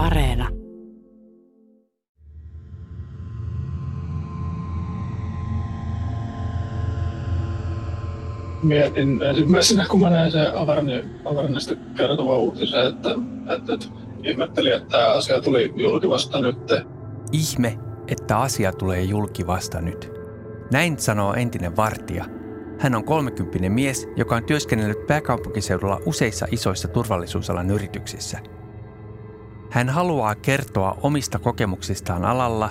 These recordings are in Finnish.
Areena. Mietin ensimmäisenä, kun mä näin sen Avarnista kertova uutisen, että, että, että ihmettelin, että tämä asia tuli julki vasta nyt. Ihme, että asia tulee julki vasta nyt. Näin sanoo entinen vartija. Hän on 30 mies, joka on työskennellyt pääkaupunkiseudulla useissa isoissa turvallisuusalan yrityksissä. Hän haluaa kertoa omista kokemuksistaan alalla,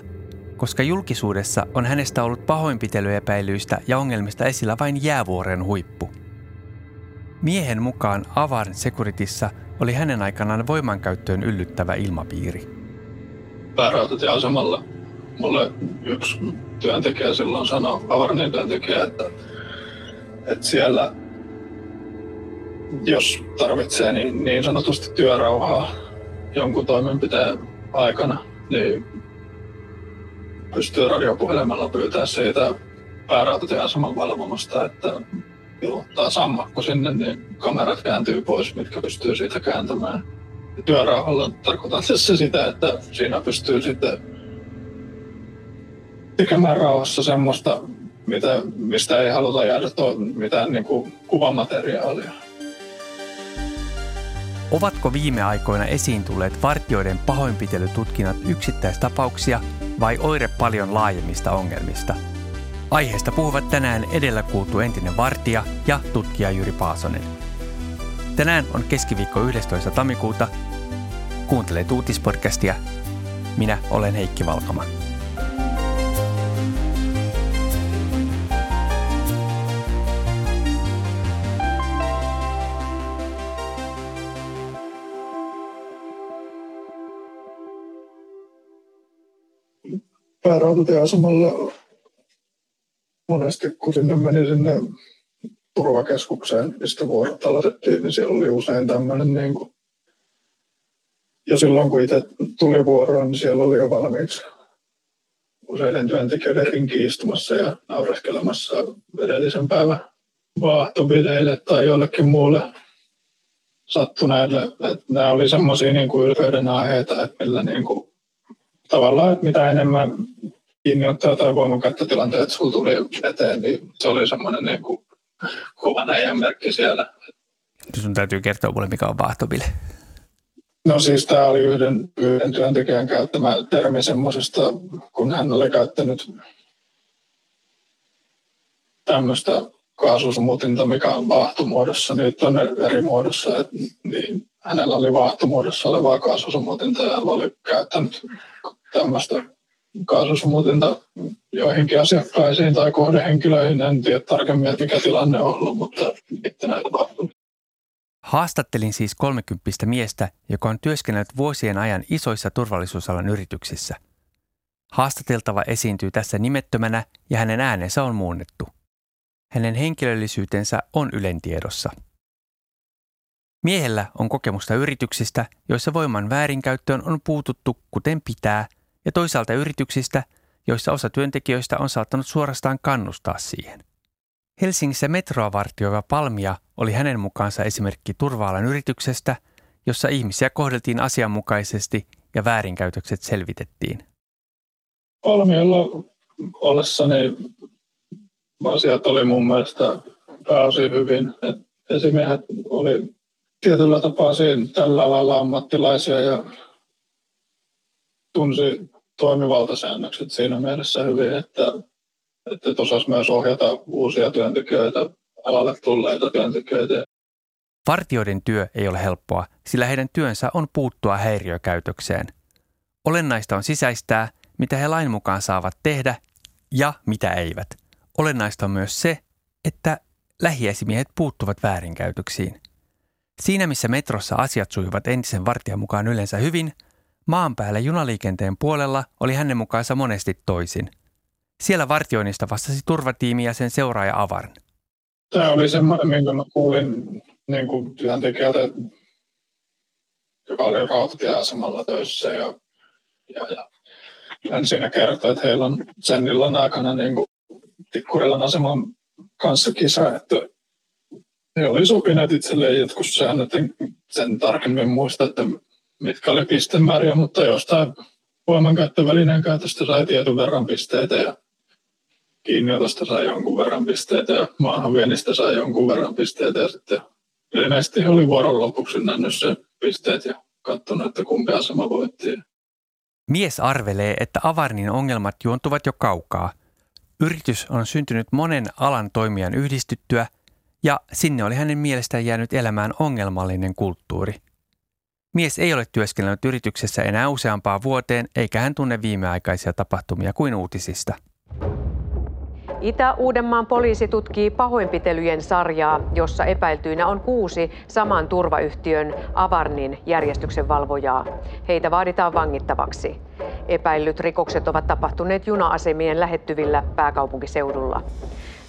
koska julkisuudessa on hänestä ollut pahoinpitelyepäilyistä ja ongelmista esillä vain jäävuoren huippu. Miehen mukaan Avarn Securitissa oli hänen aikanaan voimankäyttöön yllyttävä ilmapiiri. Päärautatieasemalla mulle yksi työntekijä silloin sanoi, Avarnin työntekijä, että, että siellä jos tarvitsee niin, niin sanotusti työrauhaa jonkun toimenpiteen aikana, niin pystyy radiopuhelimella pyytää siitä päärautatieaseman valvomasta, että ilmoittaa sammakko sinne, niin kamerat kääntyy pois, mitkä pystyy siitä kääntämään. Työrauhalla tarkoitan tässä sitä, että siinä pystyy sitten tekemään rauhassa semmoista, mitä, mistä ei haluta jäädä mitään niin kuin kuvamateriaalia. Ovatko viime aikoina esiin tulleet vartioiden pahoinpitelytutkinnat yksittäistapauksia vai oire paljon laajemmista ongelmista? Aiheesta puhuvat tänään edellä kuultu entinen vartija ja tutkija Jyri Paasonen. Tänään on keskiviikko 11. tammikuuta. Kuuntele uutispodcastia. Minä olen Heikki Valkama. Päärautatieasemalla monesti, kun sinne meni sinne turvakeskukseen, mistä vuorot aloitettiin, niin siellä oli usein tämmöinen niin kuin, ja silloin kun itse tuli vuoroon, niin siellä oli jo valmiiksi useiden työntekijöiden rinki istumassa ja naureskelemassa edellisen päivän vaahtopideille tai jollekin muulle sattuneille. Että nämä oli semmoisia niin ylpeyden aiheita, että millä niin kuin tavallaan, että mitä enemmän kiinniottaa tai voimakäyttötilanteet sulla tuli eteen, niin se oli semmoinen niin kuin kova näijän merkki siellä. Sun täytyy kertoa mulle, mikä on vaahtobile. No siis tämä oli yhden, yhden työntekijän käyttämä termi semmoisesta, kun hän oli käyttänyt tämmöistä kaasusmuutinta, mikä on vaahtumuodossa, niin on eri muodossa. että niin hänellä oli vaahtumuodossa olevaa kaasusmuutinta ja hän oli käyttänyt tämmöistä kaasusmuutinta joihinkin asiakkaisiin tai kohdehenkilöihin. En tiedä tarkemmin, että mikä tilanne on ollut, mutta mitä näitä tapahtunut. Haastattelin siis 30 miestä, joka on työskennellyt vuosien ajan isoissa turvallisuusalan yrityksissä. Haastateltava esiintyy tässä nimettömänä ja hänen äänensä on muunnettu. Hänen henkilöllisyytensä on ylentiedossa. Miehellä on kokemusta yrityksistä, joissa voiman väärinkäyttöön on puututtu kuten pitää – ja toisaalta yrityksistä, joissa osa työntekijöistä on saattanut suorastaan kannustaa siihen. Helsingissä metroa vartioiva Palmia oli hänen mukaansa esimerkki turvaalan yrityksestä, jossa ihmisiä kohdeltiin asianmukaisesti ja väärinkäytökset selvitettiin. Palmialla ollessani asiat oli mun mielestä pääosin hyvin. esimiehet oli tietyllä tapaa siinä tällä alalla ammattilaisia ja tunsi toimivaltasäännökset siinä mielessä hyvin, että, että osasi myös ohjata uusia työntekijöitä, alalle tulleita työntekijöitä. Partioiden työ ei ole helppoa, sillä heidän työnsä on puuttua häiriökäytökseen. Olennaista on sisäistää, mitä he lain mukaan saavat tehdä ja mitä eivät. Olennaista on myös se, että lähiesimiehet puuttuvat väärinkäytöksiin. Siinä missä metrossa asiat sujuvat entisen vartijan mukaan yleensä hyvin – Maan päällä junaliikenteen puolella oli hänen mukaansa monesti toisin. Siellä vartioinnista vastasi turvatiimi ja sen seuraaja Avarn. Tämä oli semmoinen, minkä mä kuulin niin kuin työntekijältä, joka oli rautatieasemalla töissä. Ja, ja, ja hän siinä kertoi, että heillä on sen illan aikana niin kuin Tikkurilan aseman kanssa kisa, että he oli sopineet itselleen jotkut säännöt, en sen tarkemmin muista, että mitkä oli pistemääriä, mutta jostain voimankäyttövälineen käytöstä sai tietyn verran pisteitä ja kiinniotosta sai jonkun verran pisteitä ja maahanviennistä sai jonkun verran pisteitä ja sitten ilmeisesti oli vuoron lopuksi nähnyt se pisteet ja katsonut, että kumpi asema voitti. Mies arvelee, että Avarnin ongelmat juontuvat jo kaukaa. Yritys on syntynyt monen alan toimijan yhdistyttyä ja sinne oli hänen mielestään jäänyt elämään ongelmallinen kulttuuri. Mies ei ole työskennellyt yrityksessä enää useampaan vuoteen eikä hän tunne viimeaikaisia tapahtumia kuin uutisista. Itä-Uudenmaan poliisi tutkii pahoinpitelyjen sarjaa, jossa epäiltyinä on kuusi saman turvayhtiön Avarnin järjestyksenvalvojaa. Heitä vaaditaan vangittavaksi. Epäillyt rikokset ovat tapahtuneet juna-asemien lähettyvillä pääkaupunkiseudulla.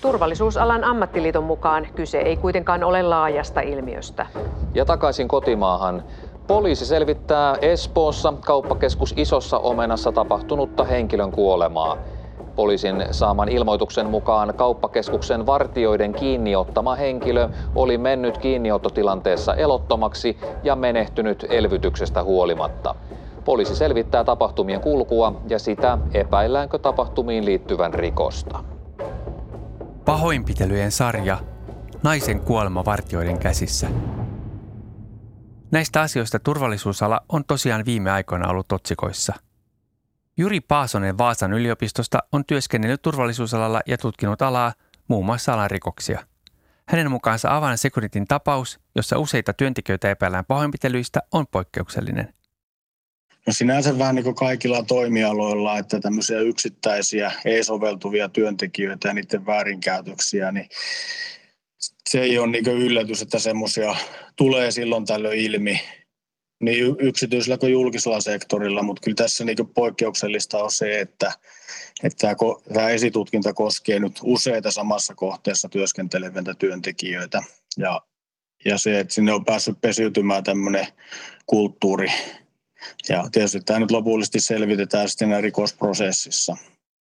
Turvallisuusalan ammattiliiton mukaan kyse ei kuitenkaan ole laajasta ilmiöstä. Ja takaisin kotimaahan. Poliisi selvittää Espoossa kauppakeskus Isossa Omenassa tapahtunutta henkilön kuolemaa. Poliisin saaman ilmoituksen mukaan kauppakeskuksen vartioiden kiinniottama henkilö oli mennyt kiinniottotilanteessa elottomaksi ja menehtynyt elvytyksestä huolimatta. Poliisi selvittää tapahtumien kulkua ja sitä, epäilläänkö tapahtumiin liittyvän rikosta. Pahoinpitelyjen sarja, naisen kuolema vartioiden käsissä. Näistä asioista turvallisuusala on tosiaan viime aikoina ollut otsikoissa – Juri Paasonen Vaasan yliopistosta on työskennellyt turvallisuusalalla ja tutkinut alaa, muun muassa alan rikoksia. Hänen mukaansa Avan Securitin tapaus, jossa useita työntekijöitä epäillään pahoinpitelyistä, on poikkeuksellinen. No sinänsä vähän niin kuin kaikilla toimialoilla, että tämmöisiä yksittäisiä ei-soveltuvia työntekijöitä ja niiden väärinkäytöksiä, niin se ei ole niin yllätys, että semmoisia tulee silloin tällöin ilmi niin yksityisellä kuin julkisella sektorilla, mutta kyllä tässä niin poikkeuksellista on se, että, että tämä, esitutkinta koskee nyt useita samassa kohteessa työskenteleviä työntekijöitä ja, ja se, että sinne on päässyt pesiytymään tämmöinen kulttuuri. Ja tietysti tämä nyt lopullisesti selvitetään sitten rikosprosessissa.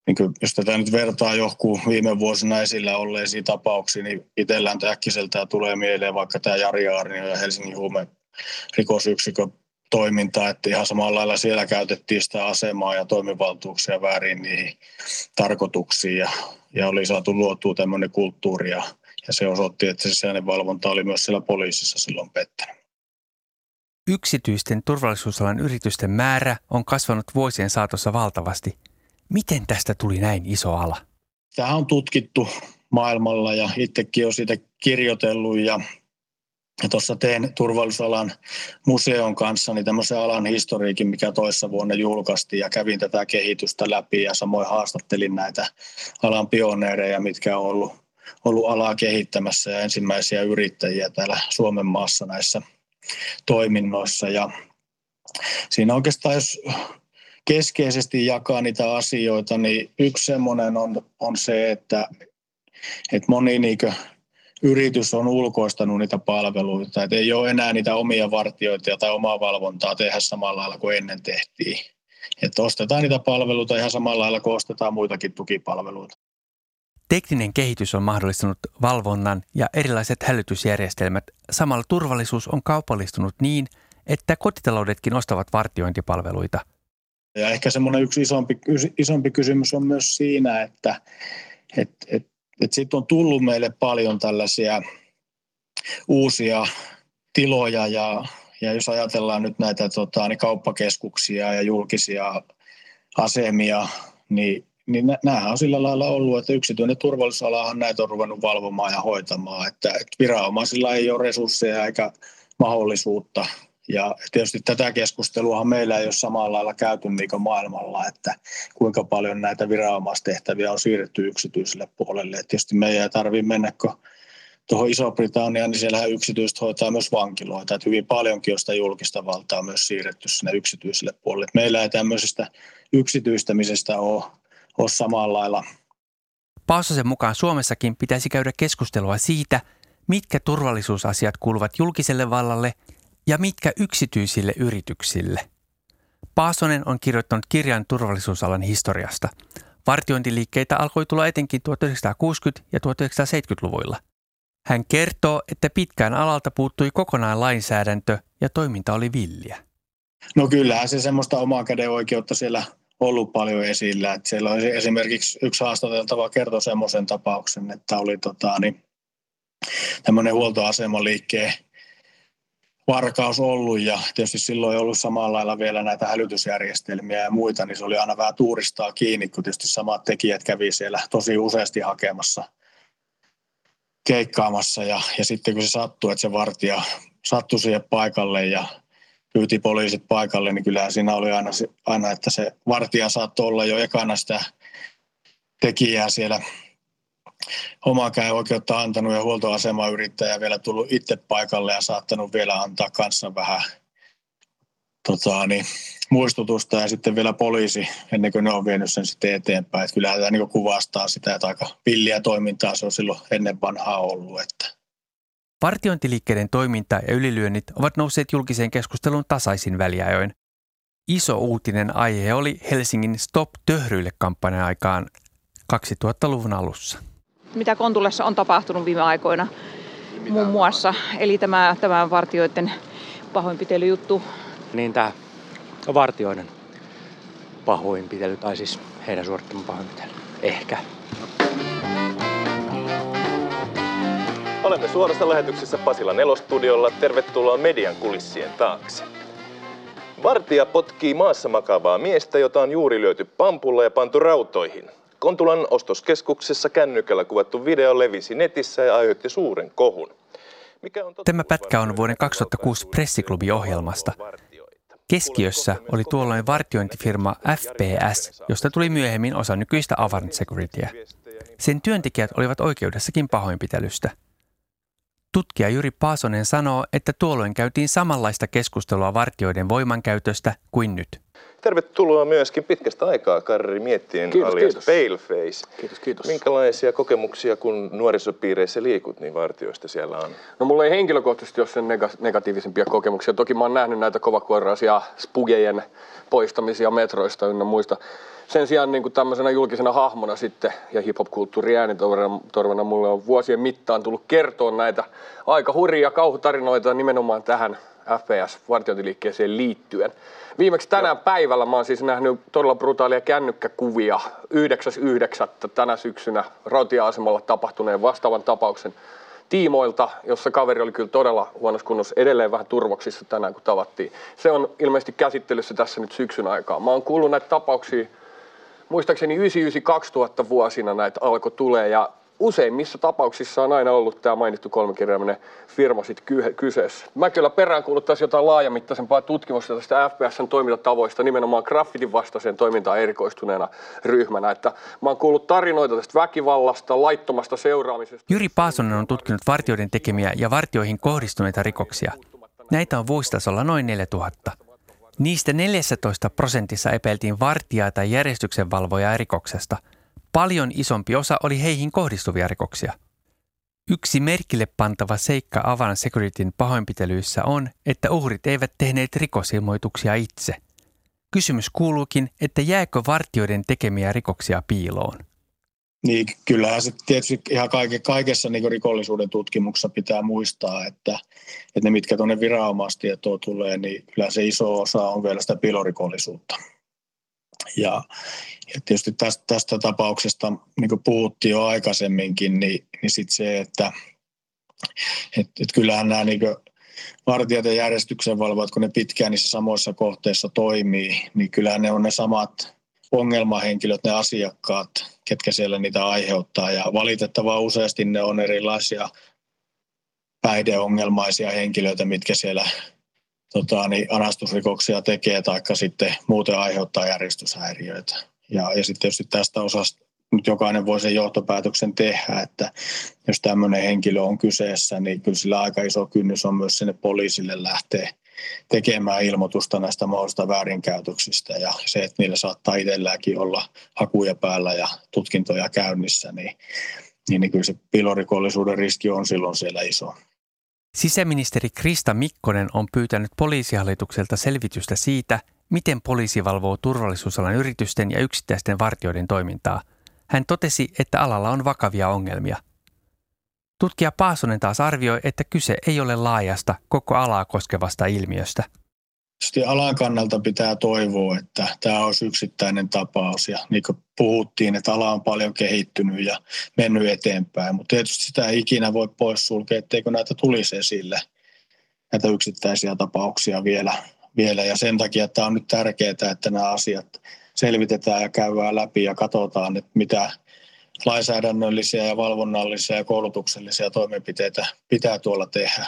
Niin kuin, jos tätä nyt vertaa johonkin viime vuosina esillä olleisiin tapauksiin, niin itsellään äkkiseltään tulee mieleen vaikka tämä Jari Aarnio ja Helsingin huume rikosyksikön toimintaa, että ihan samalla lailla siellä käytettiin sitä asemaa ja toimivaltuuksia väärin niihin tarkoituksiin ja, ja oli saatu luotua tämmöinen kulttuuri ja, ja se osoitti, että se sisäinen valvonta oli myös siellä poliisissa silloin pettänyt. Yksityisten turvallisuusalan yritysten määrä on kasvanut vuosien saatossa valtavasti. Miten tästä tuli näin iso ala? Tämä on tutkittu maailmalla ja itsekin olen siitä kirjoitellut ja ja tuossa tein turvallisuusalan museon kanssa niin tämmöisen alan historiikin, mikä toissa vuonna julkaistiin ja kävin tätä kehitystä läpi ja samoin haastattelin näitä alan pioneereja, mitkä on ollut, ollut alaa kehittämässä ja ensimmäisiä yrittäjiä täällä Suomen maassa näissä toiminnoissa. Ja siinä oikeastaan, jos keskeisesti jakaa niitä asioita, niin yksi semmoinen on, on se, että, että moni niinkö yritys on ulkoistanut niitä palveluita, että ei ole enää niitä omia vartioita tai omaa valvontaa tehdä samalla lailla kuin ennen tehtiin. Että ostetaan niitä palveluita ihan samalla lailla kuin ostetaan muitakin tukipalveluita. Tekninen kehitys on mahdollistanut valvonnan ja erilaiset hälytysjärjestelmät. Samalla turvallisuus on kaupallistunut niin, että kotitaloudetkin ostavat vartiointipalveluita. Ja ehkä semmoinen yksi isompi, isompi kysymys on myös siinä, että, että, että että siitä on tullut meille paljon tällaisia uusia tiloja ja, ja jos ajatellaan nyt näitä tota, niin kauppakeskuksia ja julkisia asemia, niin, niin nämähän on sillä lailla ollut, että yksityinen turvallisuusalahan näitä on ruvennut valvomaan ja hoitamaan, että, että viranomaisilla ei ole resursseja eikä mahdollisuutta ja tietysti tätä keskustelua meillä ei ole samalla lailla käyty niin maailmalla, että kuinka paljon näitä viranomaistehtäviä on siirretty yksityiselle puolelle. Et tietysti meidän ei tarvitse mennä, kun tuohon Iso-Britanniaan, niin siellähän yksityiset hoitaa myös vankiloita. Että hyvin paljonkin on sitä julkista valtaa myös siirretty sinne yksityiselle puolelle. Et meillä ei tämmöisestä yksityistämisestä ole, ole samalla lailla. Paassosen mukaan Suomessakin pitäisi käydä keskustelua siitä, mitkä turvallisuusasiat kuuluvat julkiselle vallalle – ja mitkä yksityisille yrityksille. Paasonen on kirjoittanut kirjan turvallisuusalan historiasta. Vartiointiliikkeitä alkoi tulla etenkin 1960- ja 1970-luvuilla. Hän kertoo, että pitkään alalta puuttui kokonaan lainsäädäntö ja toiminta oli villiä. No kyllähän se semmoista omaa käden oikeutta siellä ollut paljon esillä. Että siellä oli esimerkiksi yksi haastateltava kertoi semmoisen tapauksen, että oli tota, niin, tämmöinen huoltoasemaliikkeen varkaus ollut ja tietysti silloin ei ollut samalla lailla vielä näitä hälytysjärjestelmiä ja muita, niin se oli aina vähän tuuristaa kiinni, kun tietysti samat tekijät kävi siellä tosi useasti hakemassa keikkaamassa ja, ja sitten kun se sattui, että se vartija sattui siihen paikalle ja pyyti poliisit paikalle, niin kyllähän siinä oli aina, aina että se vartija saattoi olla jo ekana sitä tekijää siellä omaa oikeutta antanut ja huoltoasemayrittäjä vielä tullut itse paikalle ja saattanut vielä antaa kanssa vähän tota, niin, muistutusta ja sitten vielä poliisi ennen kuin ne on vienyt sen sitten eteenpäin. Että kyllähän tämä niin kuvastaa sitä, että aika villiä toimintaa se on silloin ennen vanhaa ollut. Että. Partiointiliikkeiden toiminta ja ylilyönnit ovat nousseet julkiseen keskusteluun tasaisin väliajoin. Iso uutinen aihe oli Helsingin Stop Töhryille kampanjan aikaan 2000-luvun alussa mitä Kontulassa on tapahtunut viime aikoina mitä muun muassa. Eli tämä, tämä vartioiden pahoinpitelyjuttu. Niin tämä vartioiden pahoinpitely, tai siis heidän suorittaman pahoinpitely. Ehkä. Olemme suorassa lähetyksessä Pasila nelostudiolla. Tervetuloa median kulissien taakse. Vartija potkii maassa makavaa miestä, jota on juuri lyöty pampulla ja pantu rautoihin. Kontulan ostoskeskuksessa kännykällä kuvattu video levisi netissä ja aiheutti suuren kohun. Mikä on Tämä pätkä on vuoden 2006 pressiklubi-ohjelmasta. Keskiössä oli tuolloin vartiointifirma FPS, josta tuli myöhemmin osa nykyistä Avant Securityä. Sen työntekijät olivat oikeudessakin pahoinpitelystä. Tutkija Juri Paasonen sanoo, että tuolloin käytiin samanlaista keskustelua vartioiden voimankäytöstä kuin nyt – Tervetuloa myöskin pitkästä aikaa Karri Miettien kiitos, alias kiitos. Paleface. Kiitos, kiitos. Minkälaisia kokemuksia, kun nuorisopiireissä liikut, niin vartioista siellä on? No mulla ei henkilökohtaisesti ole sen negatiivisempia kokemuksia. Toki mä oon nähnyt näitä kovakuoraisia spugejen poistamisia metroista ynnä muista. Sen sijaan niin kuin tämmöisenä julkisena hahmona sitten ja hip-hop-kulttuuri äänitorvena mulle on vuosien mittaan tullut kertoa näitä aika hurjia kauhutarinoita nimenomaan tähän FPS-vartiointiliikkeeseen liittyen. Viimeksi tänään Joo. päivällä mä oon siis nähnyt todella brutaalia kännykkäkuvia 9.9. tänä syksynä rautia-asemalla tapahtuneen vastaavan tapauksen tiimoilta, jossa kaveri oli kyllä todella huonossa kunnossa edelleen vähän turvoksissa tänään, kun tavattiin. Se on ilmeisesti käsittelyssä tässä nyt syksyn aikaa. Mä oon kuullut näitä tapauksia, muistaakseni 99-2000 vuosina näitä alkoi tulee ja useimmissa tapauksissa on aina ollut tämä mainittu kolmekirjaiminen firma sit kyseessä. Mä kyllä peräänkuuluttaisin jotain laajamittaisempaa tutkimusta tästä FPSn toimintatavoista nimenomaan graffitin vastaiseen toimintaan erikoistuneena ryhmänä. Että mä oon kuullut tarinoita tästä väkivallasta, laittomasta seuraamisesta. Jyri Paasonen on tutkinut vartioiden tekemiä ja vartioihin kohdistuneita rikoksia. Näitä on vuositasolla noin 4000. Niistä 14 prosentissa epäiltiin vartijaa tai järjestyksenvalvojaa rikoksesta – Paljon isompi osa oli heihin kohdistuvia rikoksia. Yksi merkille pantava seikka Avan Securityn pahoinpitelyissä on, että uhrit eivät tehneet rikosilmoituksia itse. Kysymys kuuluukin, että jääkö vartioiden tekemiä rikoksia piiloon? Niin, kyllähän se tietysti ihan kaike, kaikessa niin rikollisuuden tutkimuksessa pitää muistaa, että, että ne mitkä tuonne viranomaistietoon tulee, niin kyllä se iso osa on vielä sitä pilorikollisuutta. Ja, ja tietysti tästä, tästä tapauksesta, niin kuin puhuttiin jo aikaisemminkin, niin, niin sit se, että et, et kyllähän nämä niin vartijat ja järjestyksenvalvojat, kun ne pitkään niissä samoissa kohteissa toimii, niin kyllähän ne on ne samat ongelmahenkilöt, ne asiakkaat, ketkä siellä niitä aiheuttaa. Ja valitettavaa useasti ne on erilaisia päihdeongelmaisia henkilöitä, mitkä siellä tota, niin anastusrikoksia tekee tai sitten muuten aiheuttaa järjestyshäiriöitä. Ja, ja sitten tietysti tästä osasta nyt jokainen voi sen johtopäätöksen tehdä, että jos tämmöinen henkilö on kyseessä, niin kyllä sillä aika iso kynnys on myös sinne poliisille lähteä tekemään ilmoitusta näistä mahdollisista väärinkäytöksistä ja se, että niillä saattaa itselläänkin olla hakuja päällä ja tutkintoja käynnissä, niin, niin, niin kyllä se pilorikollisuuden riski on silloin siellä iso. Sisäministeri Krista Mikkonen on pyytänyt poliisihallitukselta selvitystä siitä, miten poliisi valvoo turvallisuusalan yritysten ja yksittäisten vartioiden toimintaa. Hän totesi, että alalla on vakavia ongelmia. Tutkija Paasonen taas arvioi, että kyse ei ole laajasta, koko alaa koskevasta ilmiöstä. Tietysti alan kannalta pitää toivoa, että tämä olisi yksittäinen tapaus. Ja niin kuin puhuttiin, että ala on paljon kehittynyt ja mennyt eteenpäin. Mutta tietysti sitä ei ikinä voi poissulkea, etteikö näitä tulisi esille, näitä yksittäisiä tapauksia vielä. vielä. Ja sen takia tämä on nyt tärkeää, että nämä asiat selvitetään ja käydään läpi ja katsotaan, että mitä lainsäädännöllisiä ja valvonnallisia ja koulutuksellisia toimenpiteitä pitää tuolla tehdä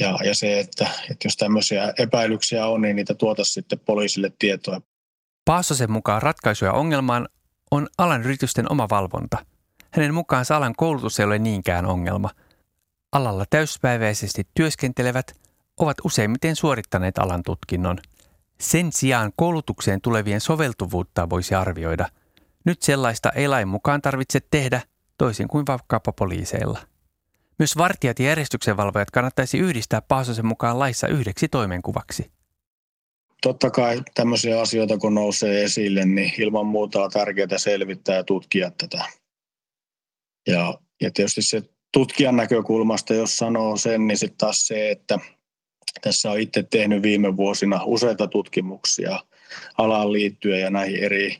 ja, ja se, että, että jos tämmöisiä epäilyksiä on, niin niitä tuota sitten poliisille tietoa. Paasosen mukaan ratkaisuja ongelmaan on alan yritysten oma valvonta. Hänen mukaansa alan koulutus ei ole niinkään ongelma. Alalla täyspäiväisesti työskentelevät ovat useimmiten suorittaneet alan tutkinnon. Sen sijaan koulutukseen tulevien soveltuvuutta voisi arvioida. Nyt sellaista ei lain mukaan tarvitse tehdä, toisin kuin vaikkapa poliiseilla. Myös vartijat ja järjestyksenvalvojat kannattaisi yhdistää Paasosen mukaan laissa yhdeksi toimenkuvaksi. Totta kai tämmöisiä asioita, kun nousee esille, niin ilman muuta on tärkeää selvittää ja tutkia tätä. Ja, ja tietysti se tutkijan näkökulmasta, jos sanoo sen, niin sitten taas se, että tässä on itse tehnyt viime vuosina useita tutkimuksia alaan liittyen ja näihin eri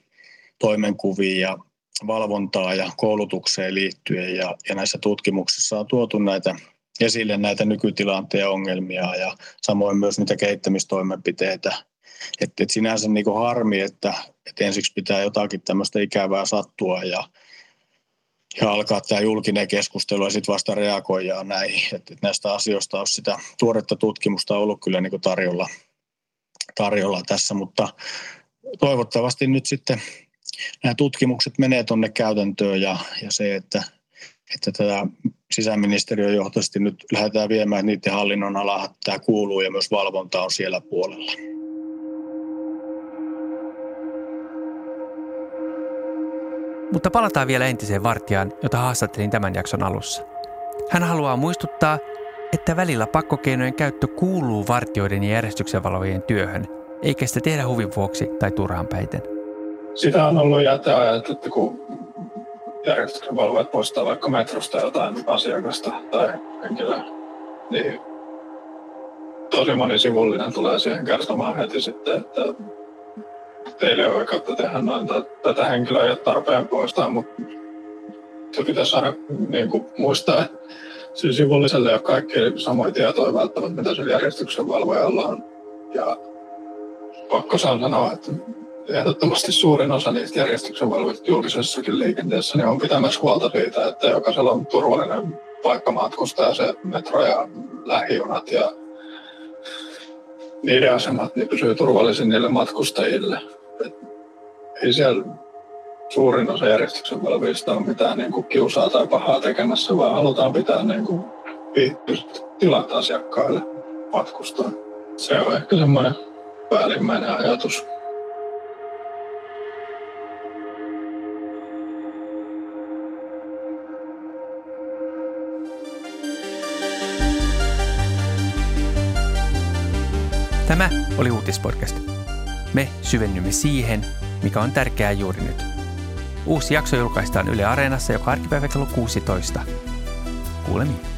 toimenkuviin ja valvontaa ja koulutukseen liittyen ja, ja näissä tutkimuksissa on tuotu näitä esille näitä nykytilanteen ongelmia ja samoin myös niitä kehittämistoimenpiteitä. Että et sinänsä niin harmi, että et ensiksi pitää jotakin tämmöistä ikävää sattua ja, ja alkaa tämä julkinen keskustelu ja sitten vasta reagoidaan näihin. Että et näistä asioista olisi sitä tuoretta tutkimusta ollut kyllä niin tarjolla, tarjolla tässä, mutta toivottavasti nyt sitten nämä tutkimukset menee tuonne käytäntöön ja, ja se, että, että tätä sisäministeriön johtoisesti nyt lähdetään viemään niiden hallinnon alaa, tämä kuuluu ja myös valvonta on siellä puolella. Mutta palataan vielä entiseen vartijaan, jota haastattelin tämän jakson alussa. Hän haluaa muistuttaa, että välillä pakkokeinojen käyttö kuuluu vartioiden ja järjestyksenvalvojien työhön, eikä sitä tehdä huvin vuoksi tai turhaan päiten sitä on ollut jäteajat, että kun järjestyksenvalvojat poistaa vaikka metrosta jotain asiakasta tai henkilöä, niin tosi moni sivullinen tulee siihen kertomaan heti sitten, että teille ei ole oikeutta tehdä noin, tätä henkilöä ei ole tarpeen poistaa, mutta se pitäisi aina niin kuin, muistaa, että sillä sivulliselle ei ole kaikki samoja tietoja välttämättä, mitä sillä järjestyksen valvojalla on. Ja pakko sanoa, että ehdottomasti suurin osa niistä järjestyksenvalvojista julkisessakin liikenteessä niin on pitämässä huolta siitä, että jokaisella on turvallinen paikka matkustaa se metro ja lähijunat ja niiden asemat niin pysyy turvallisin niille matkustajille. Et ei siellä suurin osa järjestyksenvalvojista on mitään niin kuin kiusaa tai pahaa tekemässä, vaan halutaan pitää niin kuin tilat asiakkaille matkustaa. Se on ehkä semmoinen päällimmäinen ajatus. Tämä oli Uutispodcast. Me syvennymme siihen, mikä on tärkeää juuri nyt. Uusi jakso julkaistaan Yle Areenassa joka arkipäivä kello 16. Kuulemiin.